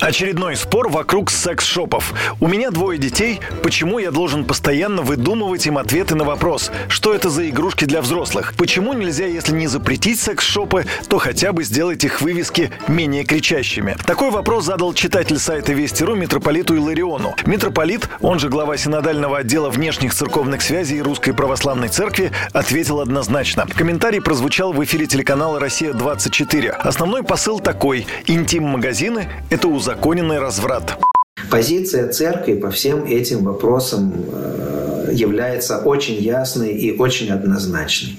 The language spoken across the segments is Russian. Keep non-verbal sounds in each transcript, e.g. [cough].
Очередной спор вокруг секс-шопов. У меня двое детей. Почему я должен постоянно выдумывать им ответы на вопрос, что это за игрушки для взрослых? Почему нельзя, если не запретить секс-шопы, то хотя бы сделать их вывески менее кричащими? Такой вопрос задал читатель сайта Вести.ру митрополиту Илариону. Митрополит, он же глава синодального отдела внешних церковных связей Русской Православной Церкви, ответил однозначно. Комментарий прозвучал в эфире телеканала «Россия-24». Основной посыл такой. Интим-магазины – это узаконенный разврат. Позиция церкви по всем этим вопросам э, является очень ясной и очень однозначной.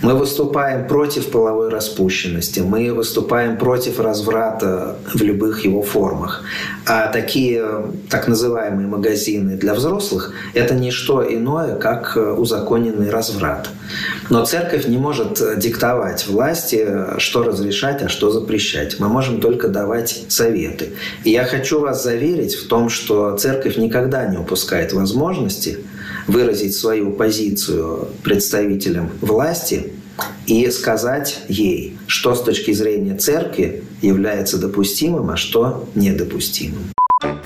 Мы выступаем против половой распущенности, мы выступаем против разврата в любых его формах. А такие так называемые магазины для взрослых – это не что иное, как узаконенный разврат. Но церковь не может диктовать власти, что разрешать, а что запрещать. Мы можем только давать советы. И я хочу вас заверить в том, что церковь никогда не упускает возможности выразить свою позицию представителям власти и сказать ей, что с точки зрения церкви является допустимым, а что недопустимым.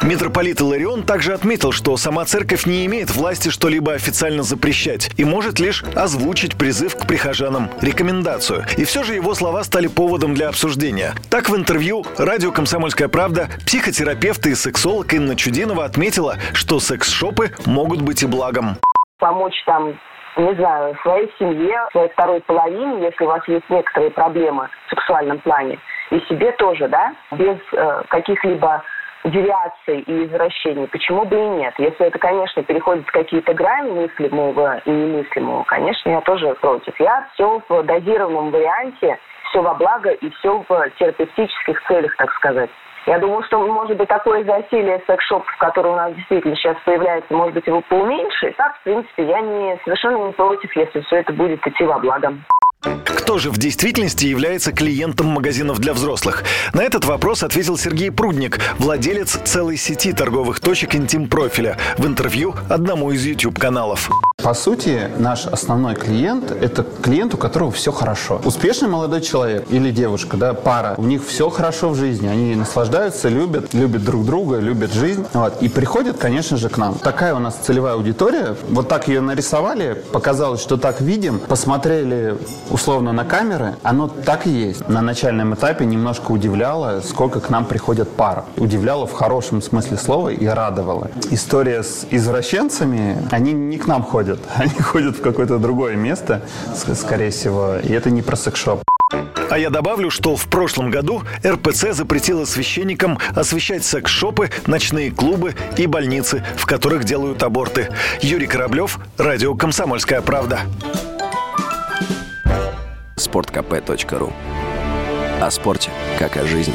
Митрополит Иларион также отметил, что сама церковь не имеет власти что-либо официально запрещать и может лишь озвучить призыв к прихожанам, рекомендацию. И все же его слова стали поводом для обсуждения. Так в интервью радио «Комсомольская правда» психотерапевт и сексолог Инна Чудинова отметила, что секс-шопы могут быть и благом. Помочь там не знаю, своей семье, своей второй половине, если у вас есть некоторые проблемы в сексуальном плане, и себе тоже, да, без э, каких-либо девиаций и извращений, почему бы и нет? Если это, конечно, переходит в какие-то грани мыслимого и немыслимого, конечно, я тоже против. Я все в дозированном варианте, все во благо и все в терапевтических целях, так сказать. Я думаю, что, может быть, такое засилие секс-шопов, которое у нас действительно сейчас появляется, может быть, его поуменьшит. Так, в принципе, я не, совершенно не против, если все это будет идти во благо. Кто же в действительности является клиентом магазинов для взрослых? На этот вопрос ответил Сергей Прудник, владелец целой сети торговых точек интим-профиля, в интервью одному из YouTube-каналов. По сути, наш основной клиент – это клиент, у которого все хорошо. Успешный молодой человек или девушка, да, пара, у них все хорошо в жизни, они наслаждаются, любят, любят друг друга, любят жизнь. Вот, и приходят, конечно же, к нам. Такая у нас целевая аудитория. Вот так ее нарисовали, показалось, что так видим, посмотрели условно на камеры, оно так и есть. На начальном этапе немножко удивляло, сколько к нам приходят пар. Удивляло в хорошем смысле слова и радовало. История с извращенцами, они не к нам ходят, [laughs] они ходят в какое-то другое место, скорее всего, и это не про секшоп. А я добавлю, что в прошлом году РПЦ запретила священникам освещать секс-шопы, ночные клубы и больницы, в которых делают аборты. Юрий Кораблев, Радио «Комсомольская правда» sportkp.ru О спорте, как о жизни.